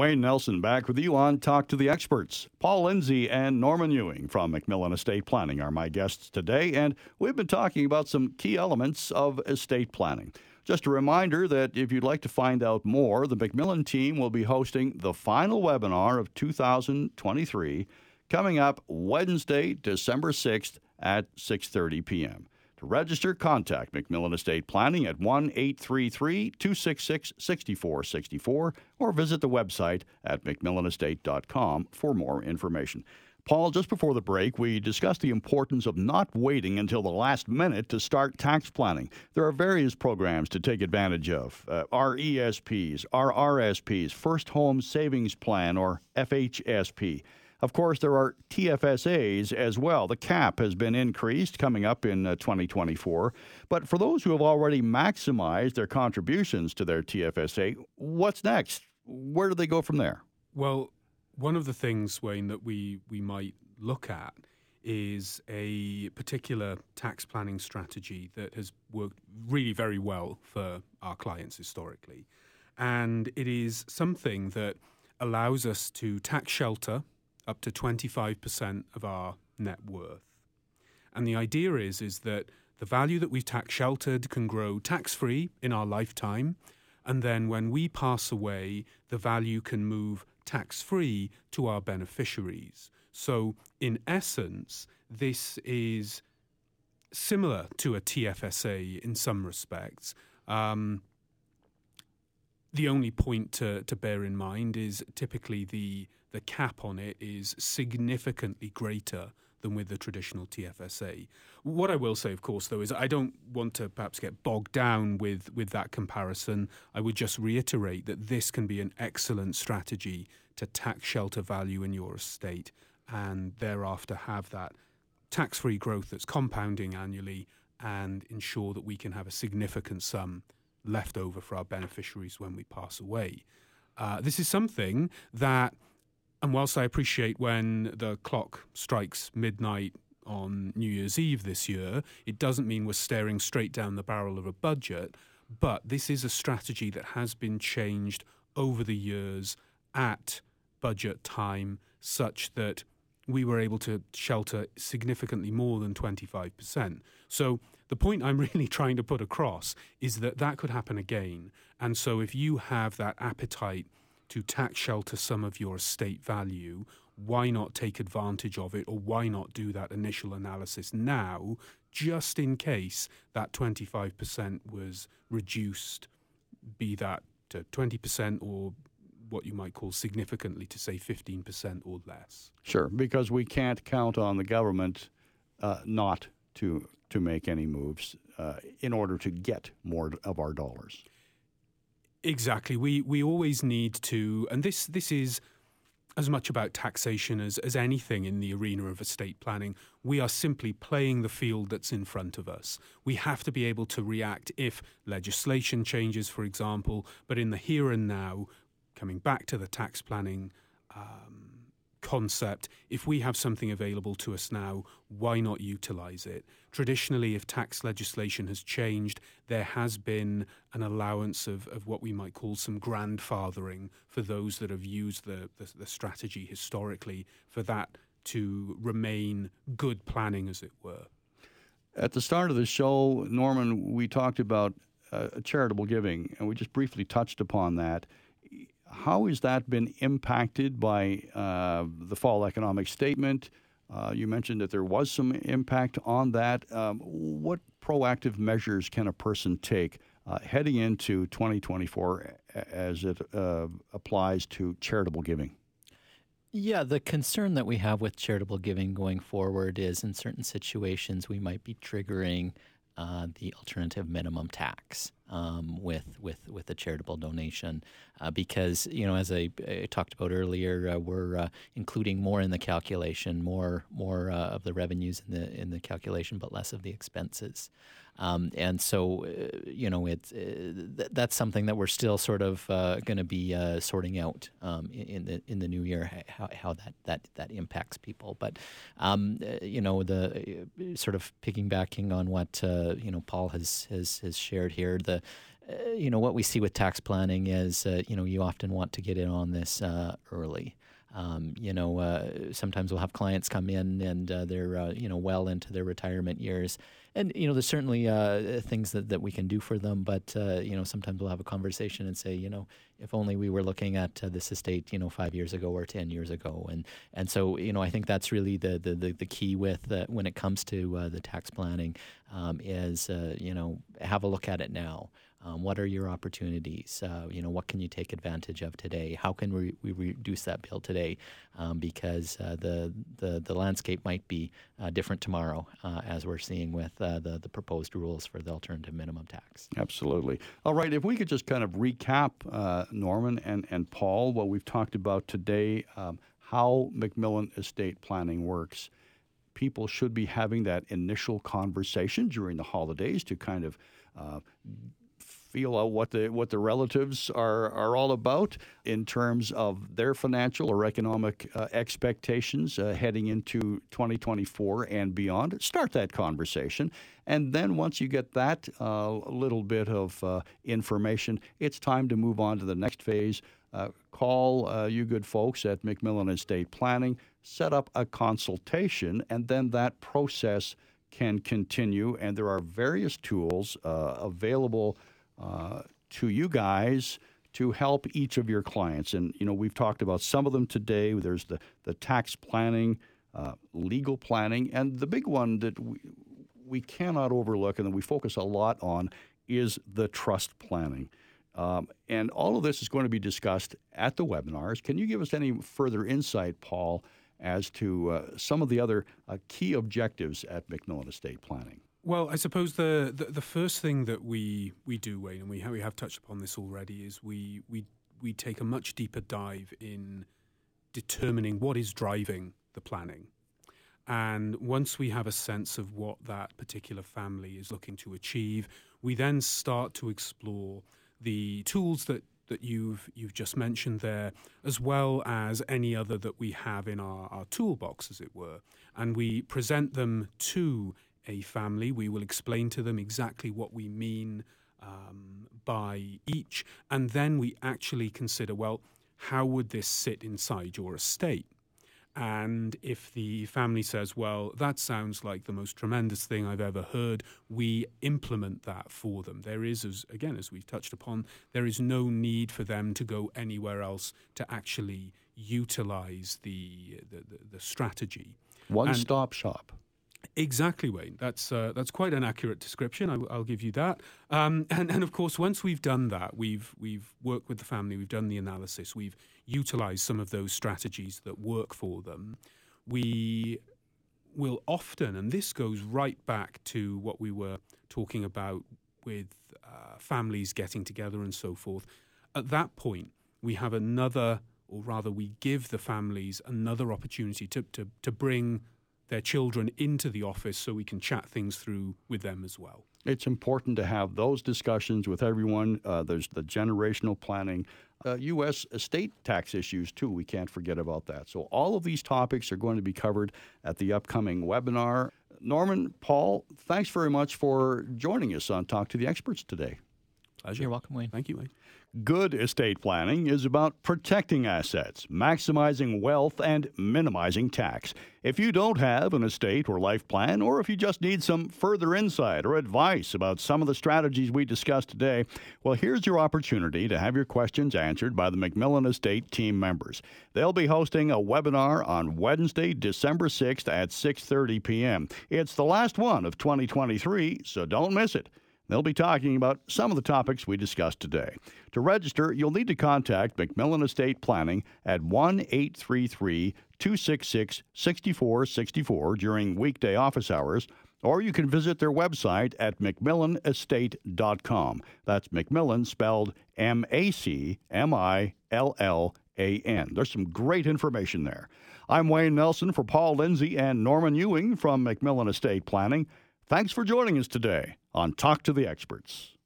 Wayne Nelson back with you on Talk to the Experts. Paul Lindsey and Norman Ewing from MacMillan Estate Planning are my guests today, and we've been talking about some key elements of estate planning. Just a reminder that if you'd like to find out more, the MacMillan team will be hosting the final webinar of 2023 coming up Wednesday, December 6th at 6:30 p.m. To register, contact MacMillan Estate Planning at 1 833 266 6464 or visit the website at MacMillanestate.com for more information. Paul, just before the break, we discussed the importance of not waiting until the last minute to start tax planning. There are various programs to take advantage of uh, RESPs, RRSPs, First Home Savings Plan, or FHSP. Of course, there are TFSAs as well. The cap has been increased coming up in uh, 2024. But for those who have already maximized their contributions to their TFSA, what's next? Where do they go from there? Well, one of the things, Wayne, that we, we might look at is a particular tax planning strategy that has worked really very well for our clients historically. And it is something that allows us to tax shelter up to 25% of our net worth. And the idea is, is that the value that we've tax sheltered can grow tax free in our lifetime. And then when we pass away, the value can move tax free to our beneficiaries. So, in essence, this is similar to a TFSA in some respects. Um, the only point to, to bear in mind is typically the the cap on it is significantly greater than with the traditional TFSA. What I will say, of course, though, is I don't want to perhaps get bogged down with, with that comparison. I would just reiterate that this can be an excellent strategy to tax shelter value in your estate and thereafter have that tax free growth that's compounding annually and ensure that we can have a significant sum left over for our beneficiaries when we pass away. Uh, this is something that and whilst I appreciate when the clock strikes midnight on New Year's Eve this year, it doesn't mean we're staring straight down the barrel of a budget. But this is a strategy that has been changed over the years at budget time, such that we were able to shelter significantly more than 25%. So the point I'm really trying to put across is that that could happen again. And so if you have that appetite to tax shelter some of your estate value, why not take advantage of it or why not do that initial analysis now, just in case that 25% was reduced, be that to 20% or what you might call significantly to say 15% or less. Sure, because we can't count on the government uh, not to to make any moves uh, in order to get more of our dollars. Exactly. We we always need to, and this this is as much about taxation as, as anything in the arena of estate planning. We are simply playing the field that's in front of us. We have to be able to react if legislation changes, for example, but in the here and now, coming back to the tax planning um, concept. If we have something available to us now, why not utilize it? Traditionally, if tax legislation has changed, there has been an allowance of, of what we might call some grandfathering for those that have used the, the, the strategy historically, for that to remain good planning, as it were. At the start of the show, Norman, we talked about uh, charitable giving, and we just briefly touched upon that how has that been impacted by uh, the fall economic statement? Uh, you mentioned that there was some impact on that. Um, what proactive measures can a person take uh, heading into 2024 as it uh, applies to charitable giving? Yeah, the concern that we have with charitable giving going forward is in certain situations we might be triggering uh, the alternative minimum tax um, with with with a charitable donation, uh, because you know as I, I talked about earlier, uh, we're uh, including more in the calculation, more more uh, of the revenues in the in the calculation, but less of the expenses. Um, and so, uh, you know, it's uh, th- that's something that we're still sort of going to be sorting out um, in the in the new year how, how that, that that impacts people. But um, you know, the sort of piggybacking on what you know Paul has has has shared here, the uh, you know, what we see with tax planning is, uh, you know, you often want to get in on this uh, early. Um, you know, uh, sometimes we'll have clients come in and uh, they're, uh, you know, well into their retirement years. And, you know, there's certainly uh, things that, that we can do for them, but, uh, you know, sometimes we'll have a conversation and say, you know, if only we were looking at uh, this estate, you know, five years ago or 10 years ago. And, and so, you know, I think that's really the, the, the, the key with when it comes to the tax planning um, is, you know, have a look at it now. Um, what are your opportunities? Uh, you know, what can you take advantage of today? How can we, we reduce that bill today? Um, because uh, the, the the landscape might be uh, different tomorrow, uh, as we're seeing with uh, the the proposed rules for the alternative minimum tax. Absolutely. All right. If we could just kind of recap, uh, Norman and and Paul, what we've talked about today, um, how MacMillan estate planning works. People should be having that initial conversation during the holidays to kind of feel out what the what the relatives are are all about in terms of their financial or economic uh, expectations uh, heading into 2024 and beyond. Start that conversation, and then once you get that uh, little bit of uh, information, it's time to move on to the next phase. Uh, call uh, you good folks at MacMillan Estate Planning, set up a consultation, and then that process can continue. And there are various tools available uh, to you guys to help each of your clients. And you know, we've talked about some of them today. There's the the tax planning, uh, legal planning, and the big one that we, we cannot overlook and that we focus a lot on is the trust planning. Um, and all of this is going to be discussed at the webinars. Can you give us any further insight, Paul, as to uh, some of the other uh, key objectives at MacMillan Estate Planning? Well, I suppose the, the, the first thing that we we do, Wayne, and we have, we have touched upon this already, is we we we take a much deeper dive in determining what is driving the planning. And once we have a sense of what that particular family is looking to achieve, we then start to explore the tools that, that you've you've just mentioned there, as well as any other that we have in our, our toolbox, as it were. And we present them to a family. We will explain to them exactly what we mean um, by each, and then we actually consider well, how would this sit inside your estate? And if the family says, well, that sounds like the most tremendous thing I've ever heard, we implement that for them. There is, as, again, as we've touched upon, there is no need for them to go anywhere else to actually utilize the, the, the, the strategy. One stop shop. Exactly, Wayne. That's uh, that's quite an accurate description. I, will give you that. Um, and, and of course, once we've done that, we've we've worked with the family, we've done the analysis, we've utilised some of those strategies that work for them. We will often, and this goes right back to what we were talking about with uh, families getting together and so forth. At that point, we have another, or rather, we give the families another opportunity to to, to bring their children into the office so we can chat things through with them as well. It's important to have those discussions with everyone. Uh, there's the generational planning, uh, U.S. estate tax issues, too. We can't forget about that. So, all of these topics are going to be covered at the upcoming webinar. Norman, Paul, thanks very much for joining us on Talk to the Experts today. Pleasure. You're welcome, Wayne. Thank you, Wayne. Good estate planning is about protecting assets, maximizing wealth, and minimizing tax. If you don't have an estate or life plan, or if you just need some further insight or advice about some of the strategies we discussed today, well, here's your opportunity to have your questions answered by the MacMillan Estate team members. They'll be hosting a webinar on Wednesday, December 6th at 6:30 p.m. It's the last one of 2023, so don't miss it. They'll be talking about some of the topics we discussed today. To register, you'll need to contact MacMillan Estate Planning at 1 833 266 6464 during weekday office hours, or you can visit their website at MacMillanestate.com. That's MacMillan spelled M A C M I L L A N. There's some great information there. I'm Wayne Nelson for Paul Lindsey and Norman Ewing from MacMillan Estate Planning. Thanks for joining us today on Talk to the Experts.